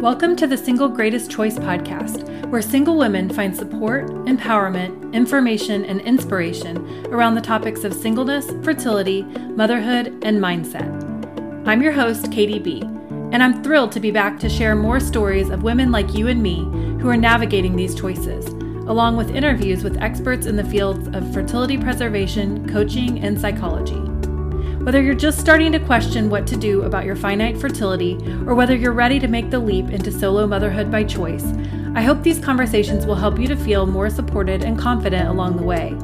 Welcome to the Single Greatest Choice podcast, where single women find support, empowerment, information, and inspiration around the topics of singleness, fertility, motherhood, and mindset. I'm your host, Katie B, and I'm thrilled to be back to share more stories of women like you and me who are navigating these choices, along with interviews with experts in the fields of fertility preservation, coaching, and psychology. Whether you're just starting to question what to do about your finite fertility, or whether you're ready to make the leap into solo motherhood by choice, I hope these conversations will help you to feel more supported and confident along the way.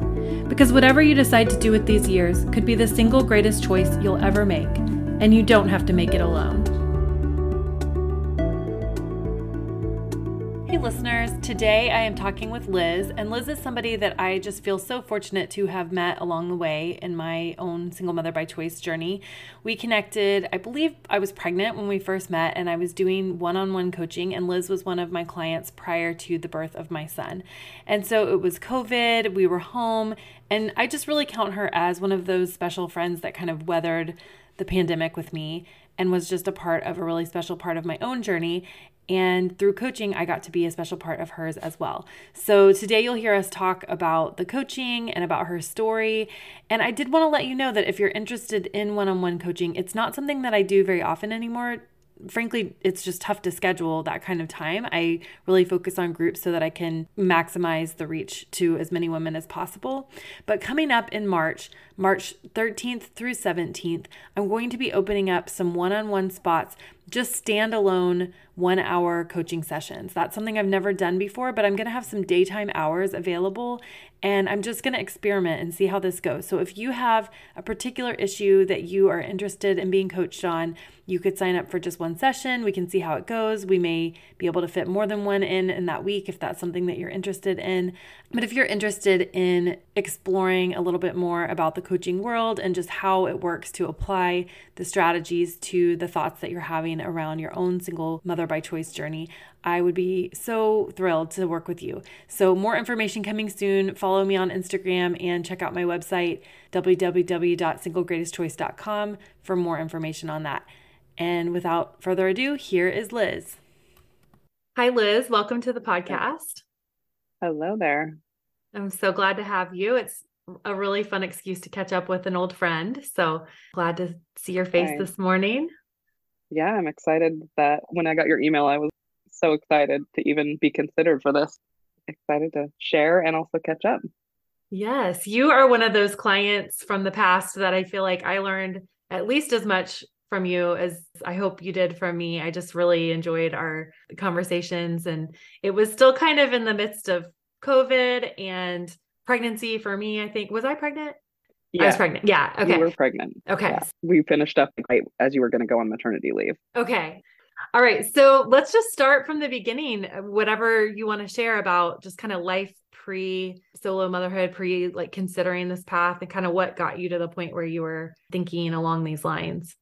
Because whatever you decide to do with these years could be the single greatest choice you'll ever make, and you don't have to make it alone. Today I am talking with Liz, and Liz is somebody that I just feel so fortunate to have met along the way in my own single mother by choice journey. We connected, I believe I was pregnant when we first met, and I was doing one on one coaching, and Liz was one of my clients prior to the birth of my son. And so it was COVID, we were home, and I just really count her as one of those special friends that kind of weathered the pandemic with me and was just a part of a really special part of my own journey. And through coaching, I got to be a special part of hers as well. So today you'll hear us talk about the coaching and about her story. And I did want to let you know that if you're interested in one on one coaching, it's not something that I do very often anymore frankly, it's just tough to schedule that kind of time. I really focus on groups so that I can maximize the reach to as many women as possible. But coming up in March, March 13th through 17th, I'm going to be opening up some one on one spots, just standalone one hour coaching sessions. That's something I've never done before, but I'm going to have some daytime hours available and I'm just going to experiment and see how this goes. So if you have a particular issue that you are interested in being coached on, you could sign up for just one session. We can see how it goes. We may be able to fit more than one in in that week if that's something that you're interested in. But if you're interested in exploring a little bit more about the coaching world and just how it works to apply the strategies to the thoughts that you're having around your own single mother by choice journey, I would be so thrilled to work with you. So, more information coming soon. Follow me on Instagram and check out my website, www.singlegreatestchoice.com, for more information on that. And without further ado, here is Liz. Hi, Liz. Welcome to the podcast. Hello there. I'm so glad to have you. It's a really fun excuse to catch up with an old friend. So glad to see your face Hi. this morning yeah, I'm excited that when I got your email, I was so excited to even be considered for this. Excited to share and also catch up. Yes, you are one of those clients from the past that I feel like I learned at least as much from you as I hope you did from me. I just really enjoyed our conversations and it was still kind of in the midst of COVID and pregnancy for me, I think. Was I pregnant? Yeah. I was pregnant. Yeah. Okay. You were pregnant. Okay. Yeah. We finished up right as you were going to go on maternity leave. Okay. All right. So let's just start from the beginning. Uh, whatever you want to share about just kind of life pre solo motherhood, pre like considering this path and kind of what got you to the point where you were thinking along these lines.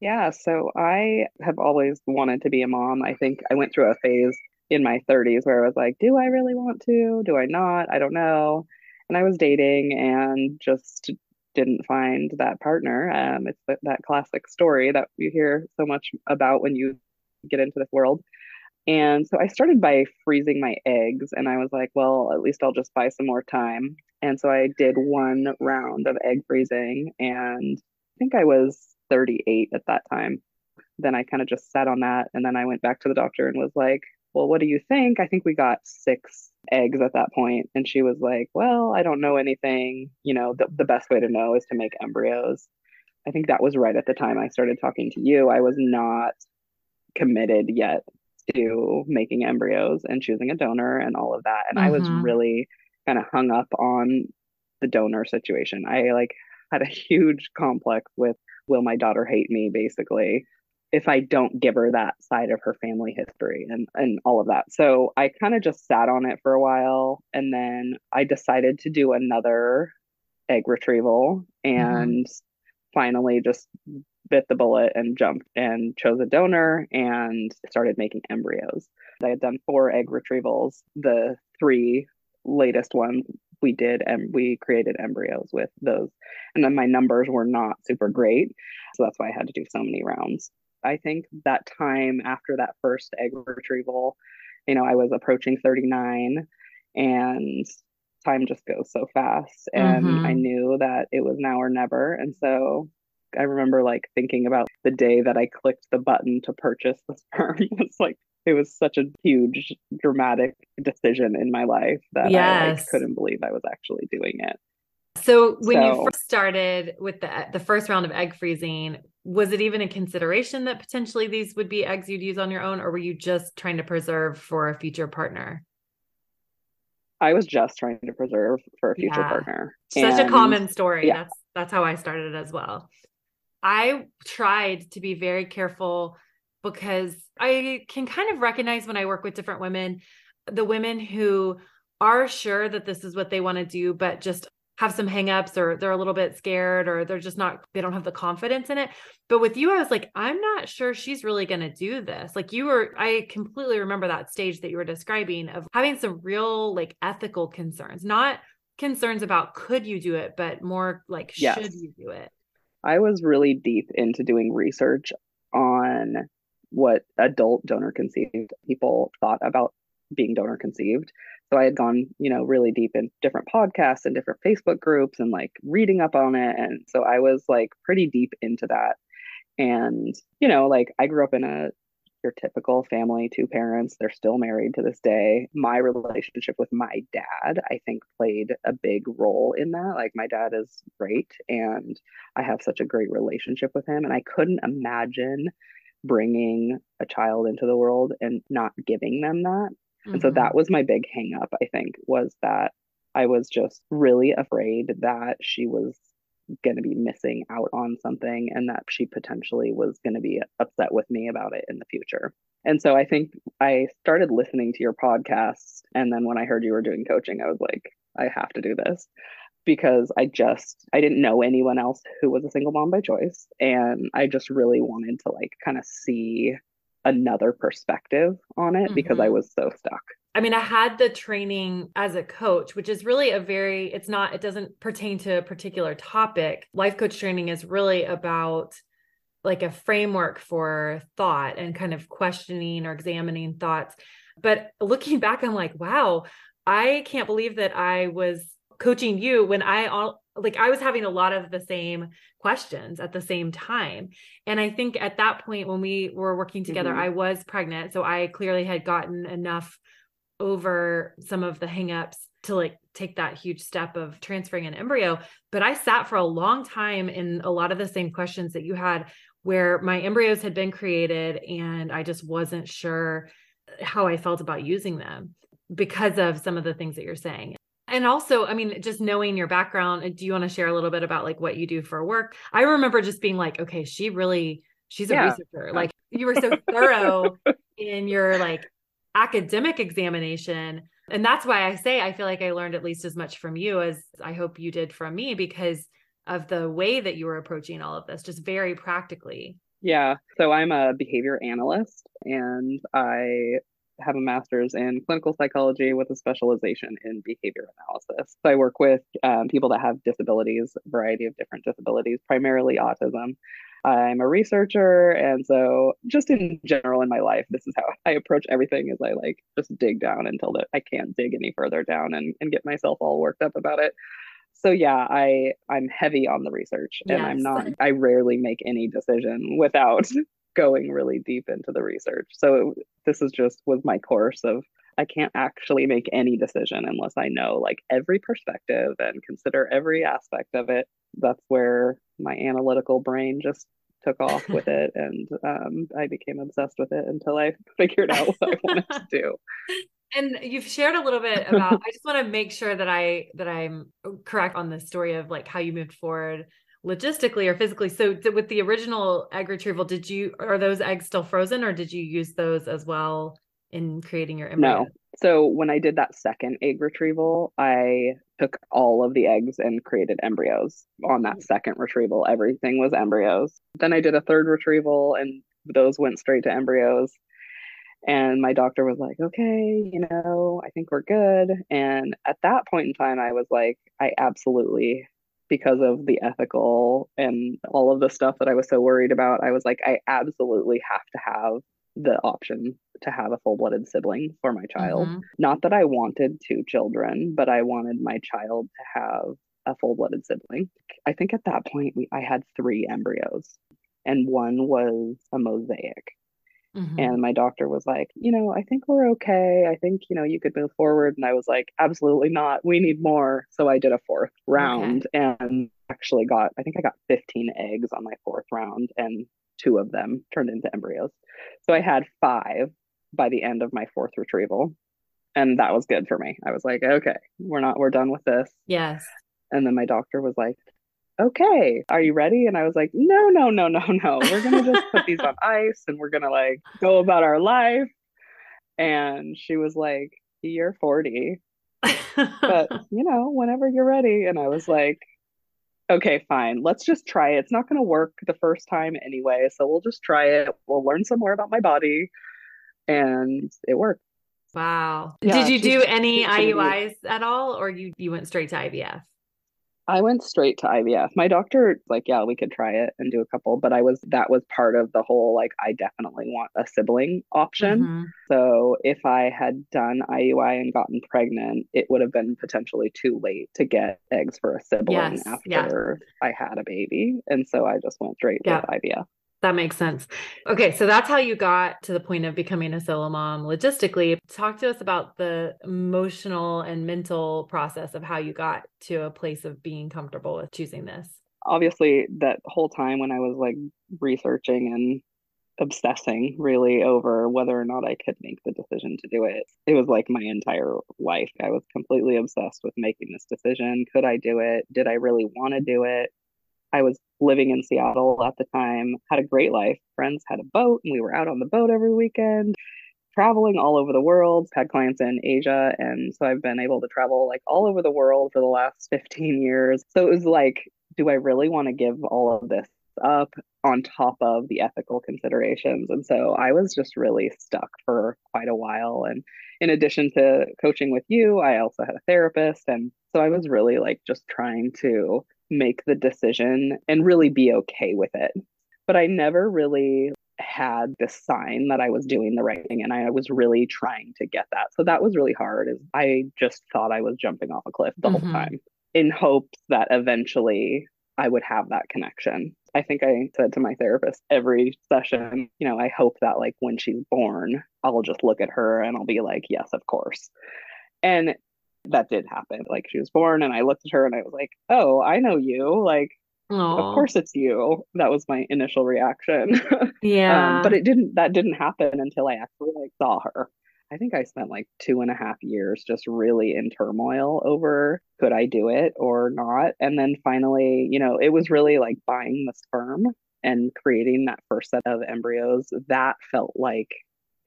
Yeah. So I have always wanted to be a mom. I think I went through a phase in my 30s where I was like, do I really want to? Do I not? I don't know and I was dating and just didn't find that partner. Um, it's th- that classic story that you hear so much about when you get into this world. And so I started by freezing my eggs, and I was like, well, at least I'll just buy some more time. And so I did one round of egg freezing, and I think I was 38 at that time. Then I kind of just sat on that, and then I went back to the doctor and was like, well, what do you think? I think we got six eggs at that point. And she was like, well, I don't know anything. You know, the, the best way to know is to make embryos. I think that was right at the time I started talking to you. I was not committed yet to making embryos and choosing a donor and all of that. And mm-hmm. I was mm-hmm. really kind of hung up on the donor situation. I like had a huge complex with will my daughter hate me basically if I don't give her that side of her family history and and all of that. So I kind of just sat on it for a while and then I decided to do another egg retrieval mm-hmm. and mm-hmm. finally just bit the bullet and jumped and chose a donor and started making embryos. I had done four egg retrievals. The three latest ones we did and we created embryos with those. And then my numbers were not super great. So that's why I had to do so many rounds I think that time after that first egg retrieval, you know, I was approaching 39 and time just goes so fast. And mm-hmm. I knew that it was now or never. And so I remember like thinking about the day that I clicked the button to purchase the sperm. it's like it was such a huge dramatic decision in my life that yes. I like, couldn't believe I was actually doing it. So when so, you first started with the the first round of egg freezing, was it even a consideration that potentially these would be eggs you'd use on your own, or were you just trying to preserve for a future partner? I was just trying to preserve for a future yeah. partner. Such and, a common story. Yeah. That's that's how I started as well. I tried to be very careful because I can kind of recognize when I work with different women, the women who are sure that this is what they want to do, but just have some hangups or they're a little bit scared or they're just not they don't have the confidence in it. But with you i was like i'm not sure she's really going to do this. Like you were i completely remember that stage that you were describing of having some real like ethical concerns not concerns about could you do it but more like yes. should you do it i was really deep into doing research on what adult donor conceived people thought about being donor conceived so I had gone, you know, really deep in different podcasts and different Facebook groups and like reading up on it. And so I was like pretty deep into that. And, you know, like I grew up in a your typical family, two parents, they're still married to this day. My relationship with my dad, I think, played a big role in that. Like, my dad is great, and I have such a great relationship with him. And I couldn't imagine bringing a child into the world and not giving them that. Mm-hmm. And so that mm-hmm. was my big hang up, I think, was that I was just really afraid that she was going to be missing out on something and that she potentially was going to be upset with me about it in the future. And so I think I started listening to your podcast. And then when I heard you were doing coaching, I was like, I have to do this because I just I didn't know anyone else who was a single mom by choice and I just really wanted to like kind of see another perspective on it mm-hmm. because I mm-hmm. was so stuck. I mean, I had the training as a coach, which is really a very, it's not, it doesn't pertain to a particular topic. Life coach training is really about like a framework for thought and kind of questioning or examining thoughts. But looking back, I'm like, wow, I can't believe that I was coaching you when I all like I was having a lot of the same questions at the same time. And I think at that point when we were working together, mm-hmm. I was pregnant. So I clearly had gotten enough over some of the hangups to like take that huge step of transferring an embryo. But I sat for a long time in a lot of the same questions that you had where my embryos had been created and I just wasn't sure how I felt about using them because of some of the things that you're saying. And also, I mean, just knowing your background, do you want to share a little bit about like what you do for work? I remember just being like, okay, she really, she's a yeah. researcher. Like you were so thorough in your like academic examination. And that's why I say I feel like I learned at least as much from you as I hope you did from me because of the way that you were approaching all of this, just very practically. Yeah. So I'm a behavior analyst and I have a master's in clinical psychology with a specialization in behavior analysis. So I work with um, people that have disabilities, a variety of different disabilities, primarily autism. I'm a researcher. And so, just in general in my life, this is how I approach everything is I like just dig down until that I can't dig any further down and, and get myself all worked up about it. So yeah, I I'm heavy on the research and yes. I'm not I rarely make any decision without going really deep into the research. So this is just was my course of I can't actually make any decision unless I know like every perspective and consider every aspect of it. That's where my analytical brain just took off with it and um, I became obsessed with it until I figured out what I wanted to do. And you've shared a little bit about I just want to make sure that I that I'm correct on the story of like how you moved forward logistically or physically. So with the original egg retrieval, did you are those eggs still frozen or did you use those as well in creating your embryo? No. So when I did that second egg retrieval, I took all of the eggs and created embryos on that mm. second retrieval. Everything was embryos. Then I did a third retrieval and those went straight to embryos. And my doctor was like, okay, you know, I think we're good. And at that point in time, I was like, I absolutely because of the ethical and all of the stuff that I was so worried about. I was like, I absolutely have to have the option to have a full blooded sibling for my child. Mm-hmm. Not that I wanted two children, but I wanted my child to have a full blooded sibling. I think at that point, we, I had three embryos, and one was a mosaic. Mm-hmm. And my doctor was like, you know, I think we're okay. I think, you know, you could move forward. And I was like, absolutely not. We need more. So I did a fourth round okay. and actually got, I think I got 15 eggs on my fourth round, and two of them turned into embryos. So I had five by the end of my fourth retrieval. And that was good for me. I was like, okay, we're not, we're done with this. Yes. And then my doctor was like, okay, are you ready? And I was like, no, no, no, no, no. We're going to just put these on ice and we're going to like go about our life. And she was like, you're 40. but, you know, whenever you're ready. And I was like, okay, fine. Let's just try it. It's not going to work the first time anyway. So we'll just try it. We'll learn some more about my body. And it worked. Wow. Yeah, Did you do any IUIs at all or you you went straight to IVF? I went straight to IVF. My doctor like, yeah, we could try it and do a couple, but I was that was part of the whole like I definitely want a sibling option. Mm-hmm. So if I had done IUI and gotten pregnant, it would have been potentially too late to get eggs for a sibling yes. after yeah. I had a baby. And so I just went straight yeah. with IVF. That makes sense. Okay, so that's how you got to the point of becoming a solo mom logistically. Talk to us about the emotional and mental process of how you got to a place of being comfortable with choosing this. Obviously, that whole time when I was like researching and obsessing really over whether or not I could make the decision to do it. It was like my entire life. I was completely obsessed with making this decision. Could I do it? Did I really want to do it? I was living in Seattle at the time, had a great life. Friends had a boat, and we were out on the boat every weekend, traveling all over the world. Had clients in Asia, and so I've been able to travel like all over the world for the last 15 years. So it was like, do I really want to give all of this up on top of the ethical considerations? And so I was just really stuck for quite a while. And in addition to coaching with you, I also had a therapist. And so I was really like just trying to make the decision and really be okay with it. But I never really had this sign that I was doing the right thing and I was really trying to get that. So that was really hard is I just thought I was jumping off a cliff the mm-hmm. whole time in hopes that eventually I would have that connection. I think I said to my therapist every session, you know, I hope that like when she's born, I'll just look at her and I'll be like, yes, of course. And that did happen. Like she was born and I looked at her and I was like, "Oh, I know you." Like Aww. of course it's you. That was my initial reaction. Yeah. um, but it didn't that didn't happen until I actually like saw her. I think I spent like two and a half years just really in turmoil over could I do it or not. And then finally, you know, it was really like buying the sperm and creating that first set of embryos. That felt like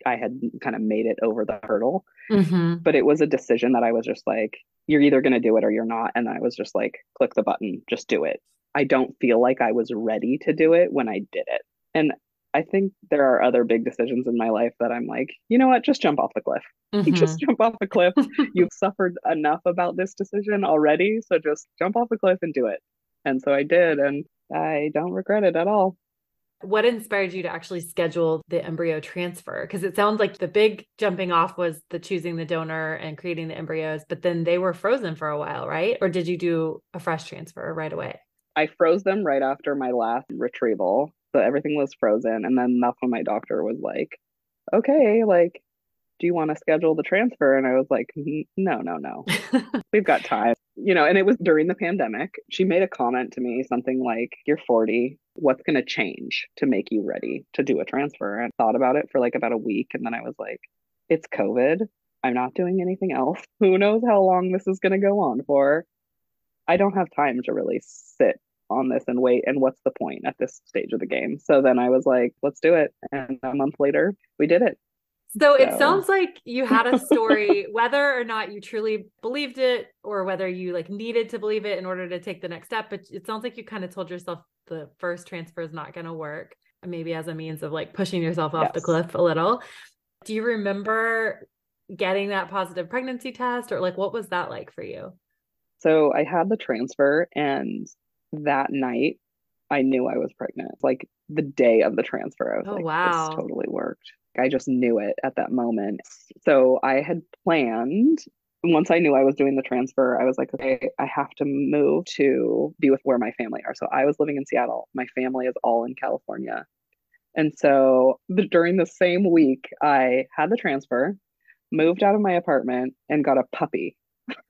I had kind of made it over the hurdle. Mm-hmm. But it was a decision that I was just like, you're either going to do it or you're not. And I was just like, click the button, just do it. I don't feel like I was ready to do it when I did it. And I think there are other big decisions in my life that I'm like, you know what, just jump off the cliff. Mm-hmm. just jump off the cliff. You've suffered enough about this decision already. So just jump off the cliff and do it. And so I did. And I don't regret it at all. What inspired you to actually schedule the embryo transfer? Because it sounds like the big jumping off was the choosing the donor and creating the embryos, but then they were frozen for a while, right? Or did you do a fresh transfer right away? I froze them right after my last retrieval. So everything was frozen. And then that's when my doctor was like, okay, like, do you want to schedule the transfer? And I was like, no, no, no. We've got time. You know, and it was during the pandemic. She made a comment to me, something like, You're 40 what's going to change to make you ready to do a transfer? And I thought about it for like about a week. And then I was like, it's COVID. I'm not doing anything else. Who knows how long this is going to go on for? I don't have time to really sit on this and wait. And what's the point at this stage of the game? So then I was like, let's do it. And a month later, we did it. So, so, it sounds like you had a story, whether or not you truly believed it or whether you like needed to believe it in order to take the next step. But it sounds like you kind of told yourself the first transfer is not going to work, maybe as a means of like pushing yourself off yes. the cliff a little. Do you remember getting that positive pregnancy test or like what was that like for you? So I had the transfer, and that night I knew I was pregnant. Like the day of the transfer, I was Oh, like, wow. this totally worked. I just knew it at that moment. So I had planned, once I knew I was doing the transfer, I was like, okay, I have to move to be with where my family are. So I was living in Seattle. My family is all in California. And so the, during the same week, I had the transfer, moved out of my apartment, and got a puppy.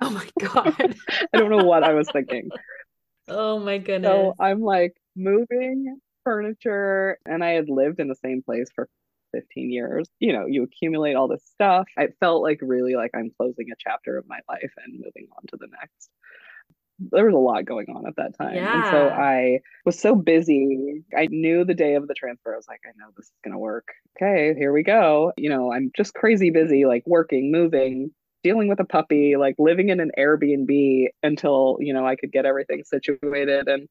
Oh my God. I don't know what I was thinking. Oh my goodness. So I'm like moving furniture, and I had lived in the same place for 15 years. You know, you accumulate all this stuff. I felt like really like I'm closing a chapter of my life and moving on to the next. There was a lot going on at that time. And so I was so busy. I knew the day of the transfer. I was like, I know this is going to work. Okay, here we go. You know, I'm just crazy busy, like working, moving, dealing with a puppy, like living in an Airbnb until, you know, I could get everything situated. And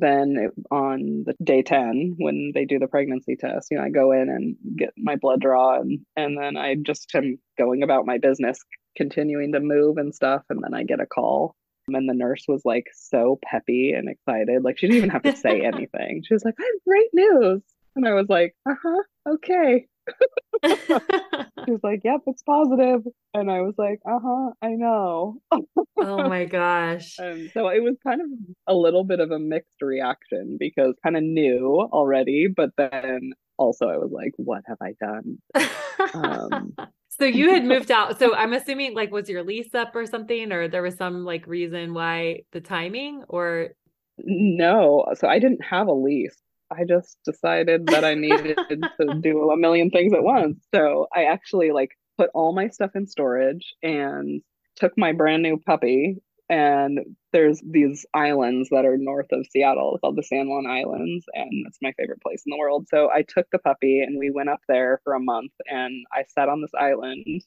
then it, on the day 10 when they do the pregnancy test. You know i go in and get my blood draw and and then i just am going about my business continuing to move and stuff and then i get a call. And the nurse was like so peppy and excited like she didn't even have to say anything. She was like i have great news. And i was like uh-huh okay she was like yep it's positive and i was like uh-huh i know Oh my gosh. And so it was kind of a little bit of a mixed reaction because kind of knew already, but then also I was like, what have I done? Um, so you had moved out. So I'm assuming like was your lease up or something, or there was some like reason why the timing or no, so I didn't have a lease. I just decided that I needed to do a million things at once. So I actually like put all my stuff in storage and took my brand new puppy and there's these islands that are north of Seattle called the San Juan Islands and it's my favorite place in the world. So I took the puppy and we went up there for a month and I sat on this island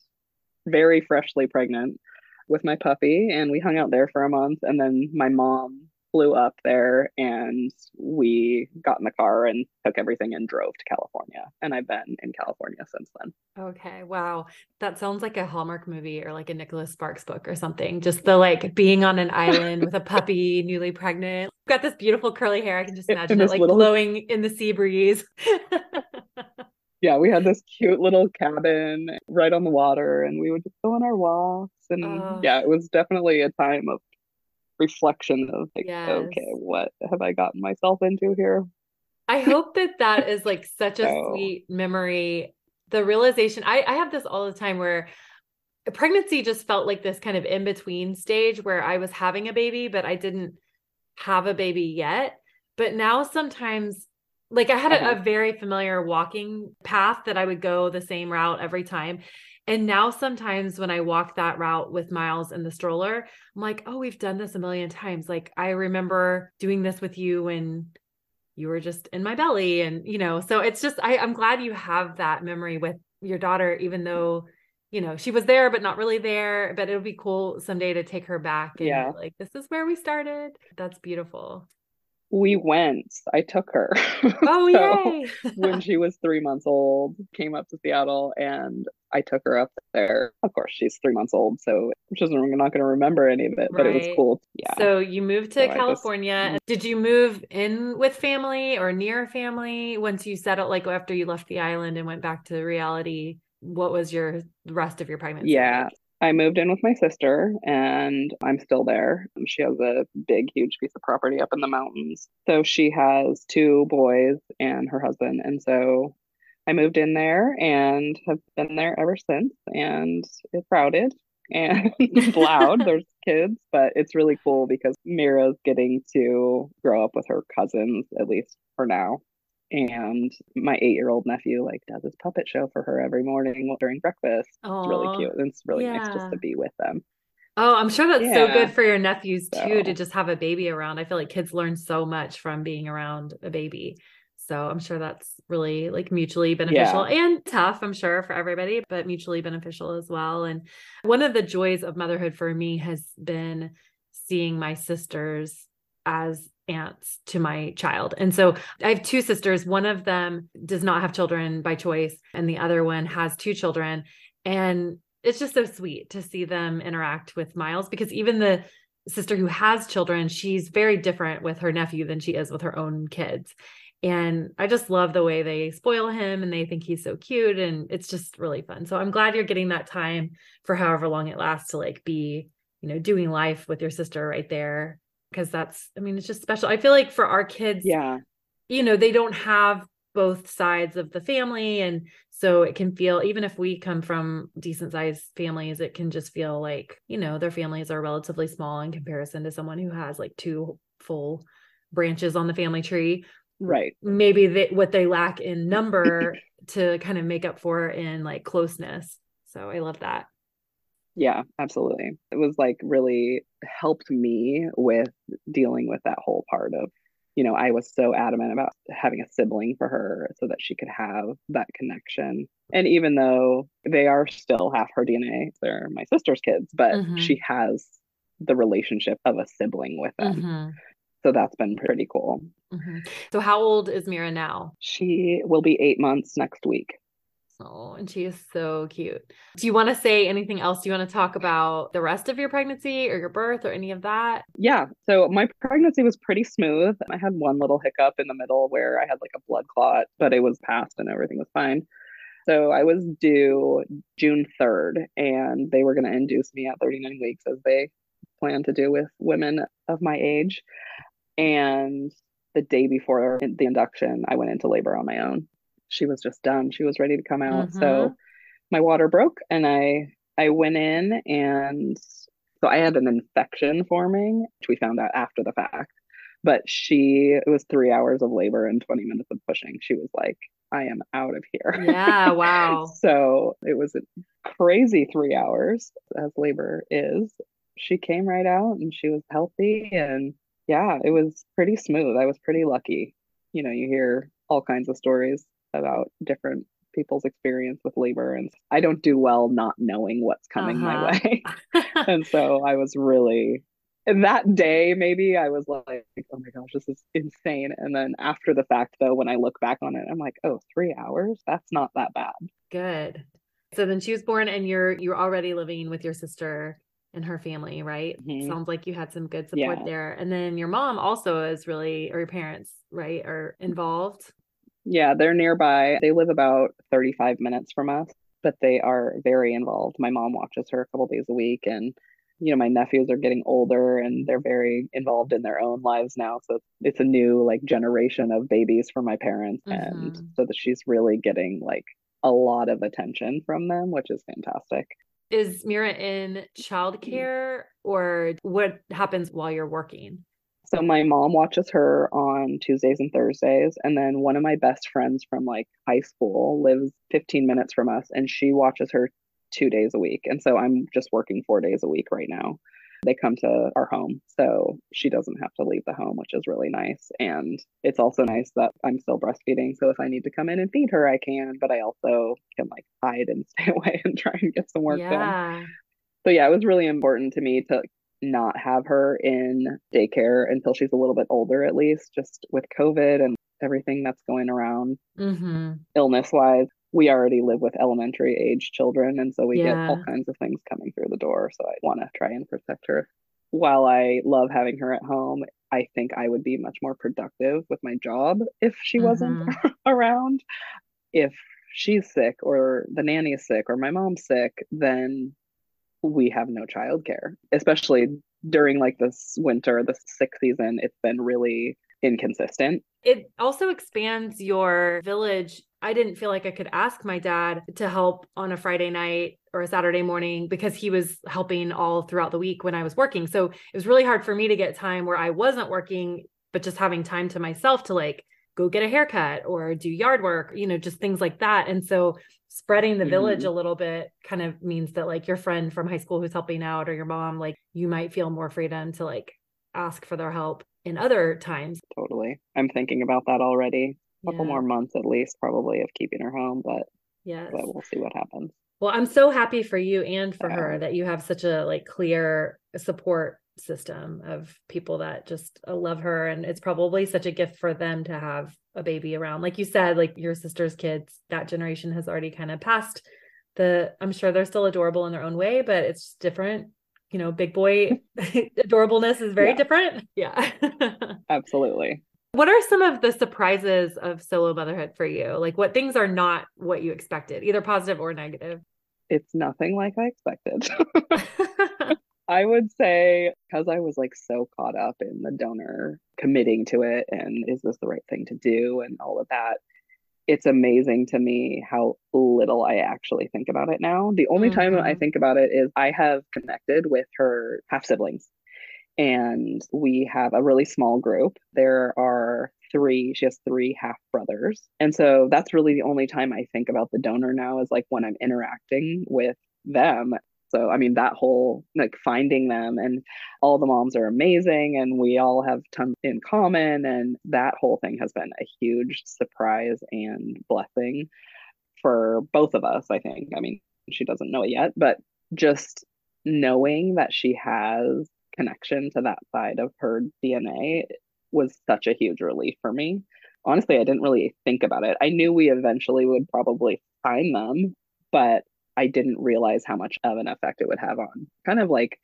very freshly pregnant with my puppy and we hung out there for a month and then my mom flew up there and we got in the car and took everything and drove to California. And I've been in California since then. Okay, wow. That sounds like a Hallmark movie or like a Nicholas Sparks book or something. Just the like being on an island with a puppy, newly pregnant. Got this beautiful curly hair. I can just imagine it like little- blowing in the sea breeze. Yeah, we had this cute little cabin right on the water and we would just go on our walks. And Oh. yeah, it was definitely a time of reflection of like, Yes. okay, what have I gotten myself into here? I hope that that is like such a So- sweet memory. The realization I, I have this all the time where pregnancy just felt like this kind of in between stage where I was having a baby, but I didn't have a baby yet. But now sometimes, like I had a, a Uh-huh. very familiar walking path that I would go the same route every time. And now sometimes when I walk that route with Miles in the stroller, I'm like, oh, we've done this a million times. Like I remember doing this with you when you were just in my belly. And, you know, so it's just, I, I'm glad you have that memory with your daughter, even though, you know, she was there, but not really there. But it'll be cool someday to take her back and Yeah. like, this is where we started. That's beautiful. We went, I took her. Oh, So, yay. when she was three months old, came up to Seattle and I took her up there. Of course, she's three months old, so she's not going to remember any of it, but it was cool. Yeah. So you moved to So I just- California. Mm-hmm. Did you move in with family or near family once you settled, like after you left the island and went back to reality? What was your rest of your pregnancy? Yeah. like? I moved in with my sister and I'm still there. Um, she has a big, huge piece of property up in the mountains. So she has two boys and her husband. And so I moved in there and have been there ever since. And it's crowded and loud. There's kids, but it's really cool because Mira's getting to grow up with her cousins, at least for now. And my eight year old nephew like does his puppet show for her every morning during breakfast. It's really cute. and It's really nice just to be with them. Oh, I'm sure that's so good for your nephews too to just have a baby around. I feel like kids learn so much from being around a baby. So I'm sure that's really like mutually beneficial and tough, I'm sure, for everybody, but mutually beneficial as well. And one of the joys of motherhood for me has been seeing my sisters as aunts to my child. And so I have two sisters. One of them does not have children by choice, and the other one has two children. And it's just so sweet to see them interact with Miles because even the sister who has children, she's very different with her nephew than she is with her own kids. And I just love the way they spoil him and they think he's so cute. And it's just really fun. So I'm glad you're getting that time for however long it lasts to like be, you know, doing life with your sister right there. Cause that's, I mean, it's just special. I feel like for our kids, yeah, you know, they don't have both sides of the family. And so it can feel, even if we come from decent sized families, it can just feel like, you know, their families are relatively small in comparison to someone who has like two full branches on the family tree right maybe they, what they lack in number to kind of make up for in like closeness so i love that yeah absolutely it was like really helped me with dealing with that whole part of you know i was so adamant about having a sibling for her so that she could have that connection and even though they are still half her dna they're my sister's kids but mm-hmm. she has the relationship of a sibling with them mm-hmm. So that's been pretty cool. Mm-hmm. So, how old is Mira now? She will be eight months next week. Oh, and she is so cute. Do you want to say anything else? Do you want to talk about the rest of your pregnancy or your birth or any of that? Yeah. So my pregnancy was pretty smooth. I had one little hiccup in the middle where I had like a blood clot, but it was passed and everything was fine. So I was due June 3rd and they were going to induce me at 39 weeks as they plan to do with women of my age. And the day before the induction, I went into labor on my own. She was just done. She was ready to come out. Mm-hmm. So my water broke and I I went in and so I had an infection forming, which we found out after the fact. But she it was three hours of labor and 20 minutes of pushing. She was like, I am out of here. Yeah, wow. so it was a crazy three hours as labor is. She came right out and she was healthy and yeah, it was pretty smooth. I was pretty lucky. You know, you hear all kinds of stories about different people's experience with labor and I don't do well not knowing what's coming uh-huh. my way. and so I was really that day maybe I was like, oh my gosh, this is insane. And then after the fact though, when I look back on it, I'm like, oh, three hours? That's not that bad. Good. So then she was born and you're you're already living with your sister and her family, right? Mm-hmm. Sounds like you had some good support yeah. there. And then your mom also is really, or your parents, right, are involved. Yeah, they're nearby. They live about 35 minutes from us, but they are very involved. My mom watches her a couple days a week and you know my nephews are getting older and they're very involved in their own lives now so it's a new like generation of babies for my parents mm-hmm. and so that she's really getting like a lot of attention from them which is fantastic is Mira in childcare or what happens while you're working? So my mom watches her on Tuesdays and Thursdays and then one of my best friends from like high school lives 15 minutes from us and she watches her 2 days a week. And so I'm just working 4 days a week right now they come to our home. So she doesn't have to leave the home, which is really nice. And it's also nice that I'm still breastfeeding. So if I need to come in and feed her, I can, but I also can like hide and stay away and try and get some work yeah. done. So yeah, it was really important to me to not have her in daycare until she's a little bit older, at least, just with COVID and everything that's going around mm-hmm. illness wise we already live with elementary age children and so we yeah. get all kinds of things coming through the door so i want to try and protect her while i love having her at home i think i would be much more productive with my job if she mm-hmm. wasn't around if she's sick or the nanny is sick or my mom's sick then we have no childcare especially during like this winter the sick season it's been really inconsistent it also expands your village I didn't feel like I could ask my dad to help on a Friday night or a Saturday morning because he was helping all throughout the week when I was working. So it was really hard for me to get time where I wasn't working, but just having time to myself to like go get a haircut or do yard work, you know, just things like that. And so spreading the mm-hmm. village a little bit kind of means that like your friend from high school who's helping out or your mom, like you might feel more freedom to like ask for their help in other times. Totally. I'm thinking about that already A couple yeah. more months at least probably of keeping her home but yeah but we'll see what happens well i'm so happy for you and for yeah. her that you have such a like clear support system of people that just uh, love her and it's probably such a gift for them to have a baby around like you said like your sister's kids that generation has already kind of passed the i'm sure they're still adorable in their own way but it's different you know, big boy adorableness is very yeah. different. Yeah. Absolutely. What are some of the surprises of solo motherhood for you? Like what things are not what you expected, either positive or negative? It's nothing like I expected. I would say because I was like so caught up in the donor committing to it and is this the right thing to do and all of that. It's amazing to me how little I actually think about it now. The only mm-hmm. time I mm-hmm. think about it is I have connected with her half siblings and we have a really small group. There are three, she has three half brothers. And so that's really the only time I think about the donor now is like when I'm interacting with them. So, I mean, that whole like finding them and all the moms are amazing and we all have tons in common. And that whole thing has been a huge surprise and blessing for both of us, I think. I mean, she doesn't know it yet, but just knowing that she has connection to that side of her DNA was such a huge relief for me. Honestly, I didn't really think about it. I knew we eventually would probably find them, but I didn't realize how much of an effect it would have on kind of like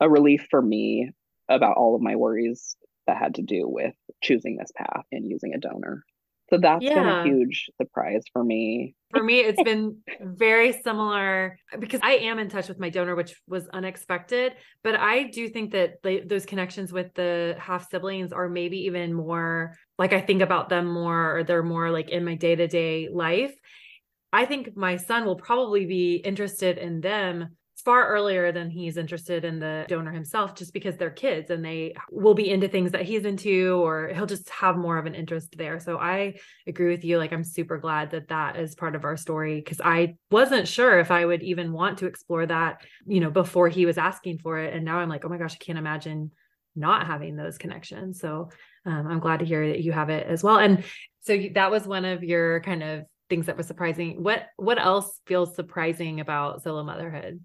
a relief for me about all of my worries that had to do with choosing this path and using a donor. So that's yeah. been a huge surprise for me. For me, it's been very similar because I am in touch with my donor, which was unexpected. But I do think that they, those connections with the half siblings are maybe even more like I think about them more, or they're more like in my day to day life. I think my son will probably be interested in them far earlier than he's interested in the donor himself just because they're kids and they will be into things that he's into or he'll just have more of an interest there. So i agree with you. Like i'm super glad that that is part of our story because i wasn't sure if i would even want to explore that you know before he was asking for it. And now i'm like oh my gosh i can't imagine not having those connections. So um, i'm glad to hear that you have it as well. And so that was one of your kind of things that were surprising what what else feels surprising about solo motherhood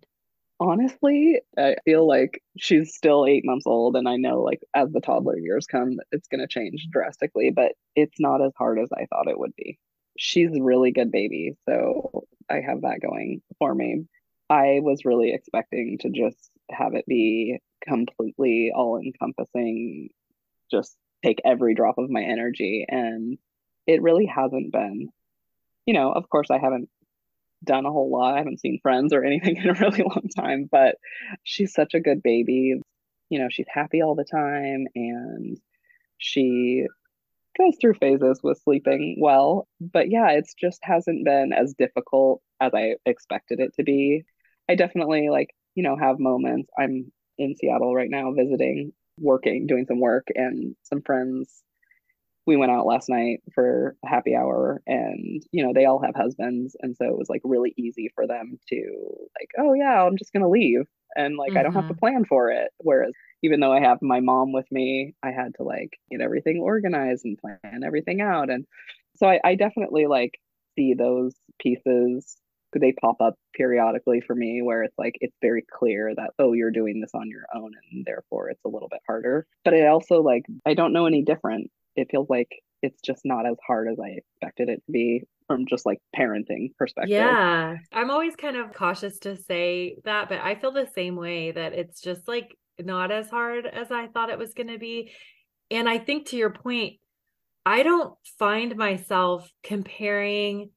honestly, I feel like she's still eight months old, and I know like as the toddler years come, it's going to change drastically, but it's not as hard as I thought it would be. She's a really good baby, so I have that going for me. I was really expecting to just have it be completely all encompassing, just take every drop of my energy, and it really hasn't been. You know, of course, I haven't done a whole lot. I haven't seen friends or anything in a really long time, but she's such a good baby. You know, she's happy all the time and she goes through phases with sleeping well. But yeah, it's just hasn't been as difficult as I expected it to be. I definitely like, you know, have moments. I'm in Seattle right now visiting, working, doing some work, and some friends we went out last night for a happy hour and you know they all have husbands. And so it was like really easy for them to like oh yeah i'm just going to leave. And like mm-hmm. i don't have to mm-hmm. plan for it. Whereas even though i have my mom with me i had to like get everything organized and plan everything out. And so i, I definitely like see those pieces. They pop up periodically for me where it's like it's very clear that oh you're doing this on your own and therefore it's a little bit harder. But i also like i don't know any different it feels like it's just not as hard as I expected it to be from just like parenting perspective. Yeah. I'm always kind of cautious to say that, but I feel the same way that it's just like not as hard as I thought it was going to be. And I think to your point, I don't find myself comparing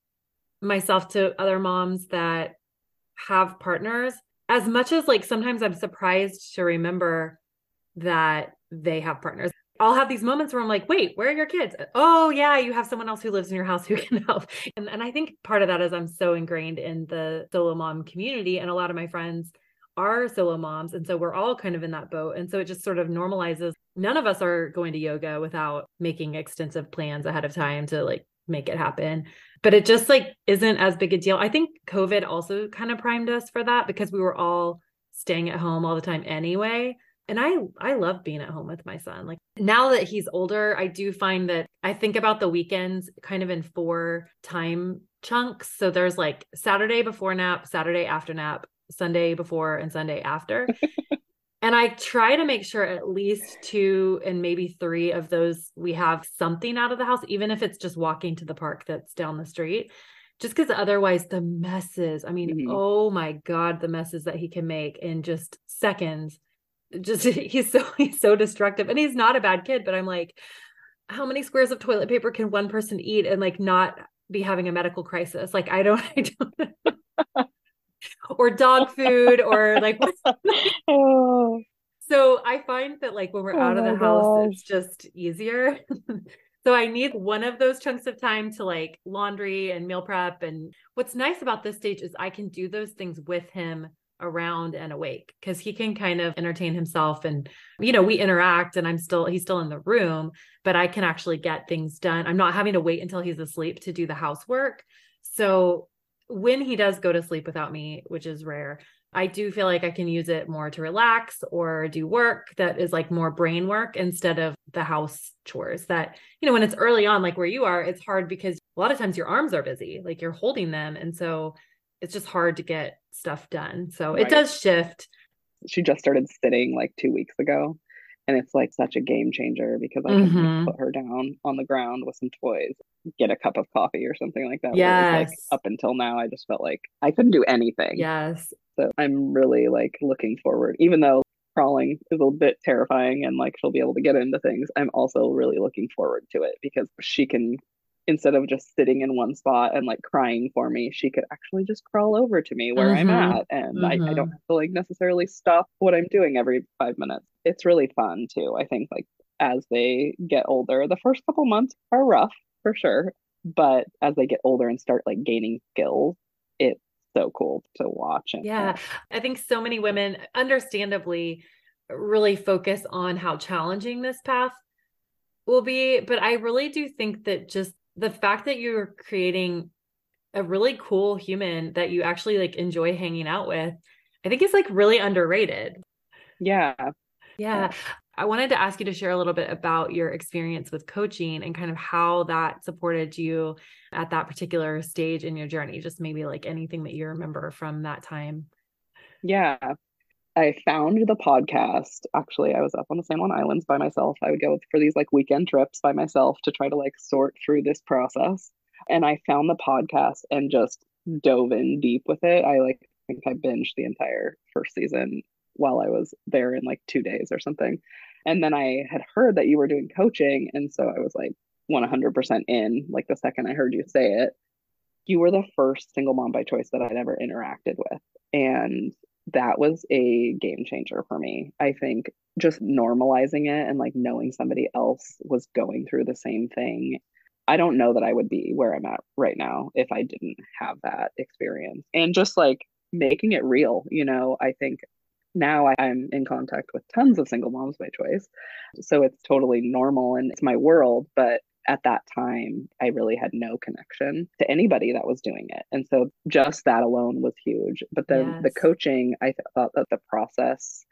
myself to other moms that have partners as much as like sometimes I'm surprised to remember that they have partners. I'll have these moments where I'm like, wait, where are your kids? Uh, oh, yeah, you have someone else who lives in your house who can help. And, and I think part of that is I'm so ingrained in the solo mom community, and a lot of my friends are solo moms. And so we're all kind of in that boat. And so it just sort of normalizes. None of us are going to yoga without making extensive plans ahead of time to like make it happen. But it just like isn't as big a deal. I think COVID also kind of primed us for that because we were all staying at home all the time anyway and i i love being at home with my son like now that he's older i do find that i think about the weekends kind of in four time chunks so there's like saturday before nap saturday after nap sunday before and sunday after and i try to make sure at least two and maybe three of those we have something out of the house even if it's just walking to the park that's down the street just because otherwise the messes, I mean, mm-hmm. oh my God, the messes that he can make in just seconds. Just he's so he's so destructive. And he's not a bad kid, but I'm like, how many squares of toilet paper can one person eat and like not be having a medical crisis? Like I don't I don't or dog food or like oh. so I find that like when we're oh out of the house, it's just easier. So I need one of those chunks of time to like laundry and meal prep. And what's nice about this stage is I can do those things with him around and awake because he can kind of entertain himself and you know we interact and i'm still he's still in the room but i can actually get things done i'm not having to wait until he's asleep to do the housework so when he does go to sleep without me which is rare I do feel like I can use it more to relax or do work that is like more brain work instead of the house chores that, you know, when it's early on, like where you are, it's hard because a lot of times your arms are busy, like you're holding them. And so it's just hard to get stuff done. So right. it does shift. She just started sitting like two weeks ago. And it's like such a game changer because I can mm-hmm. put her down on the ground with some toys, get a cup of coffee or something like that. Yes. Like up until now, I just felt like I couldn't do anything. Yes. So I'm really like looking forward, even though crawling is a bit terrifying and like she'll be able to get into things. I'm also really looking forward to it because she can instead of just sitting in one spot and like crying for me, she could actually just crawl over to me where mm-hmm. I'm at. And mm-hmm. I, I don't mm-hmm. have to like necessarily stop what I'm doing every five minutes. It's really fun too. I think like as they get older, the first couple months are rough for sure. But as they get older and start like gaining skills, it's so cool to watch. And, yeah. I think so many women, understandably, really focus on how challenging this path will be. But I really do think that just the fact that you're creating a really cool human that you actually like enjoy hanging out with, I think is like really underrated. Yeah. Yeah. I wanted to ask you to share a little bit about your experience with coaching and kind of how that supported you at that particular stage in your journey. Just maybe like anything that you remember from that time. Yeah. I found the podcast. Actually, I was up on the San Juan Islands by myself. I would go for these like weekend trips by myself to try to like sort through this process. And I found the podcast and just dove in deep with it. I like I think I binged the entire first season while I was there in like two days or something. And then I had heard that you were doing coaching. And so I was like 100% in, like the second I heard you say it. You were the first single mom by choice that I'd ever interacted with. And that was a game changer for me. I think just normalizing it and like knowing somebody else was going through the same thing. I don't know that I would be where I'm at right now if I didn't have that experience. And just like making it real, you know, I think now I'm in contact with tons of single moms by choice. So it's totally normal and it's my world. But at that time, I really had no connection to anybody that was doing it. And so just that alone was huge. But then yes. the coaching, I th- thought that the process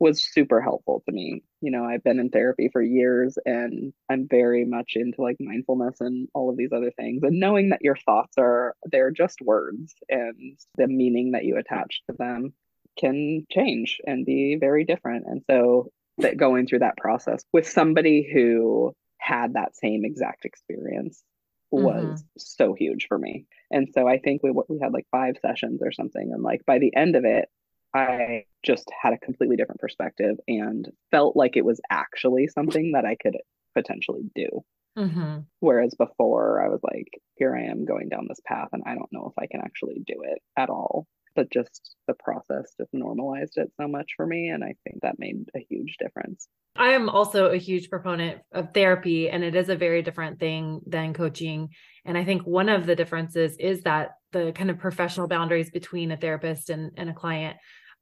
was super helpful to me. You know, I've been in therapy for years and I'm very much into like mindfulness and all of these other things. And knowing that your thoughts are, they're just words and the meaning that you attach to them can change and be very different. And so that going through that process with somebody who had that same exact experience was mm-hmm. so huge for me. And so I think we we had like five sessions or something and like by the end of it I just had a completely different perspective and felt like it was actually something that I could potentially do. Mm-hmm. Whereas before, I was like, here I am going down this path, and I don't know if I can actually do it at all but just the process just normalized it so much for me. And I think that made a huge difference. I am also a huge proponent of therapy, and it is a very different thing than coaching. And I think one of the differences is that the kind of professional boundaries between a therapist and, and a client,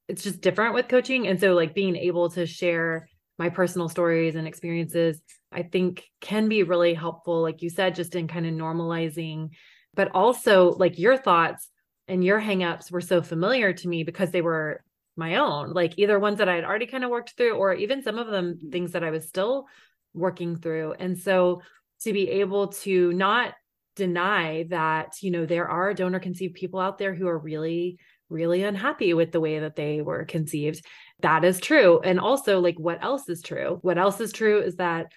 it's just different with coaching. And so, like, being able to share my personal stories and experiences, I think can be really helpful, like you said, just in kind of normalizing, but also like your thoughts and your hangups were so familiar to me because they were my own, like either ones that I had already kind of worked through, or even some of them mm-hmm. things that I was still working through. And so to be able to not deny that, you know, there are donor conceived people out there who are really, really unhappy with the way that they were conceived. That is true. And also, like, what else is true? What else is true is that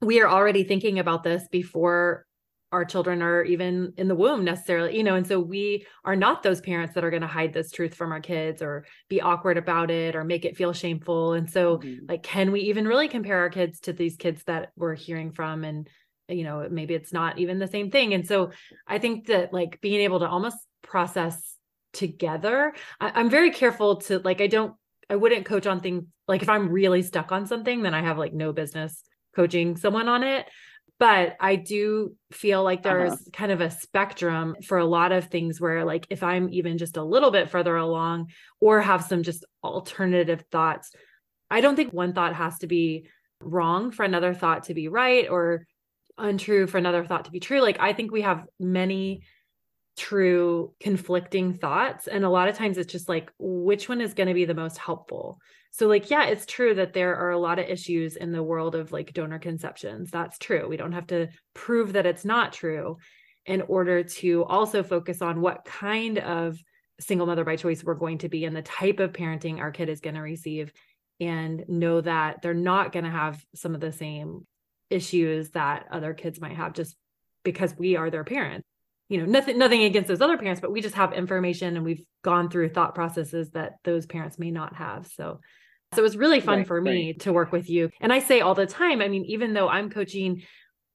we are already thinking about this before our children are even in the womb necessarily, you know, and so we are not those parents that are going to hide this truth from our kids or be awkward about it or make it feel shameful. And so, mm-hmm. like, can we even really compare our kids to these kids that we're hearing from? And, you know, maybe it's not even the same thing. And so I think that like being able to almost process together, I, I'm very careful to like, I don't, I wouldn't coach on things like if I'm really stuck on something, then I have like no business coaching someone on it but I do feel like uh-huh. there's uh-huh. kind of a spectrum for a lot of things where like if I'm even just a little bit further along or have some just alternative thoughts, I don't think one thought has to be wrong for another thought to be right or untrue for another thought to be true. Like I think we have many true conflicting thoughts and a lot of times it's just like which one is going to be the most helpful so, like, yeah, it's true that there are a lot of issues in the world of like donor conceptions. That's true. We don't have to prove that it's not true in order to also focus on what kind of single mother by choice we're going to be and the type of parenting our kid is going to receive and know that they're not going to have some of the same issues that other kids might have just because we are their parents you know nothing nothing against those other parents but we just have information and we've gone through thought processes that those parents may not have so so it was really fun right, for me right. to work with you. And I say all the time, I mean, even though I'm coaching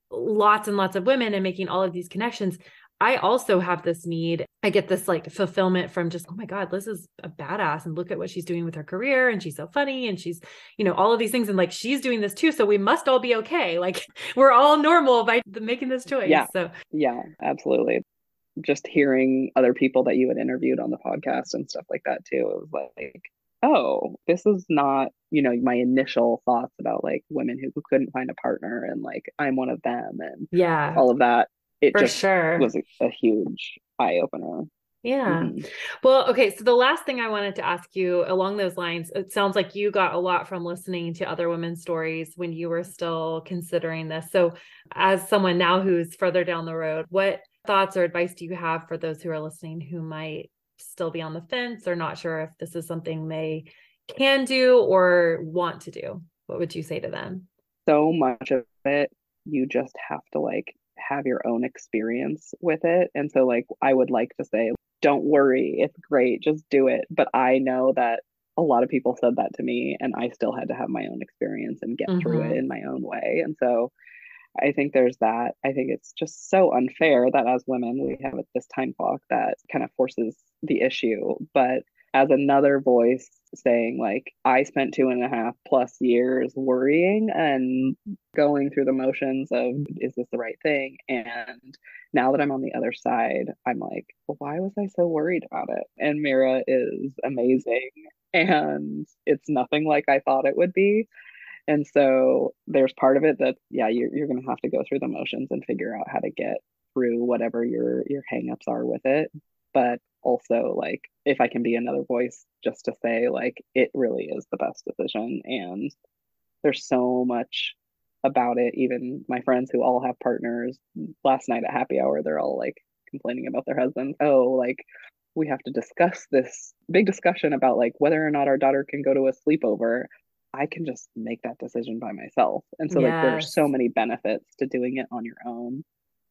lots and lots of women and making all of these connections, I also have this need. I get this like fulfillment from just, oh my God, Liz is a badass and look at what she's doing with her career. And she's so funny and she's, you know, all of these things. And like she's doing this too. So we must all be okay. Like we're all normal by making this choice. Yeah. So, yeah, absolutely. Just hearing other people that you had interviewed on the podcast and stuff like that too. It was like, oh, this is not, you know, my initial thoughts about like women who, who couldn't find a partner and like I'm one of them and yeah, all of that. It For just sure. was a, a huge eye opener. Yeah. Mm-hmm. Well, okay. So the last thing I wanted to ask you along those lines, it sounds like you got a lot from listening to other women's stories when you were still considering this. So, as someone now who's further down the road, what thoughts or advice do you have for those who are listening who might still be on the fence or not sure if this is something they can do or want to do, what would you say to them? So much of it, you just have to like have your own experience with it. And so, like, I would like to say, don't worry, it's great, just do it. But I know that a lot of people said that to me, and I still had to have my own experience and get mm-hmm. through it mm-hmm. in my own way. And so, I think there's that. I think it's just so unfair that as women, we have this time clock that kind of forces the issue. But as another voice saying, like, I spent two and a half plus years worrying and going through the motions of, is this the right thing? And now that I'm on the other side, I'm like, well, why was I so worried about it? And Mira is amazing. And it's nothing like I thought it would be. And so there's part of it that, yeah, you're, you're going to have to go through the motions and figure out how to get through whatever your your hangups are with it. But also, like, if I can be another voice just to say, like, it really is the best decision. And there's so much about it. Even my friends who all have partners, last night at happy hour, they're all like complaining about their husbands. Oh, like, we have to discuss this big discussion about like whether or not our daughter can go to a sleepover I can just make that decision by myself. And so yes. like there's so many benefits to doing it on your own.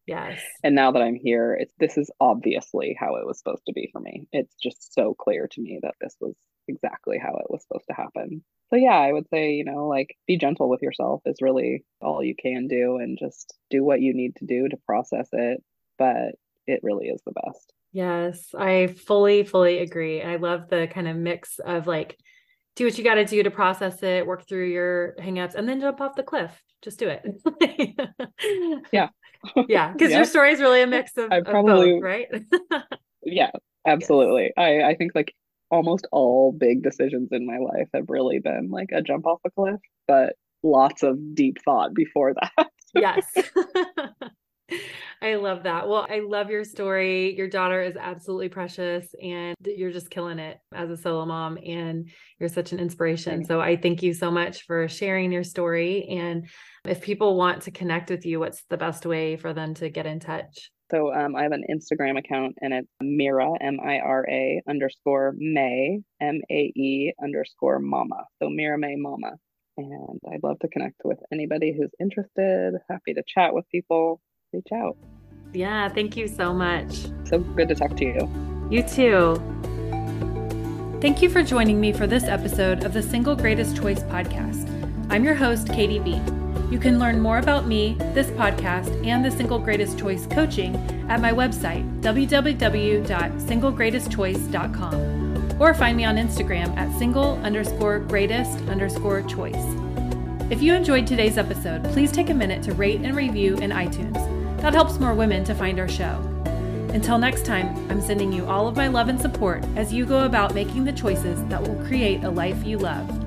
Yes. And now that I'm here, it's this is obviously how it was supposed to be for me. It's just so clear to me that this was exactly how it was supposed to happen. So yeah, I would say, you know, like be gentle with yourself is really all you can do and just do what you need to do to process it, but it really is the best. Yes, I fully fully agree. I love the kind of mix of like do what you got to do to process it, work through your hangups, and then jump off the cliff. Just do it. yeah. yeah. Because yeah. your story is really a mix of, I probably, of both, right? yeah, absolutely. Yes. I, I think like almost all big decisions in my life have really been like a jump off a cliff, but lots of deep thought before that. yes. I love that. Well, I love your story. Your daughter is absolutely precious and you're just killing it as a solo mom and you're such an inspiration. So I thank you so much for sharing your story. And if people want to connect with you, what's the best way for them to get in touch? So um, I have an Instagram account and it's Mira, M I R A underscore Mae, M A E underscore mama. So Mira Mae Mama. And I'd love to connect with anybody who's interested. Happy to chat with people reach out. Yeah, thank you so much. So good to talk to you. You too. Thank you for joining me for this episode of the Single Greatest Choice podcast. I'm your host, Katie B. You can learn more about me, this podcast, and the Single Greatest Choice coaching at my website, www.singlegreatestchoice.com, or find me on Instagram at single underscore greatest underscore choice. If you enjoyed today's episode, please take a minute to rate and review in iTunes. That helps more women to find our show. Until next time, I'm sending you all of my love and support as you go about making the choices that will create a life you love.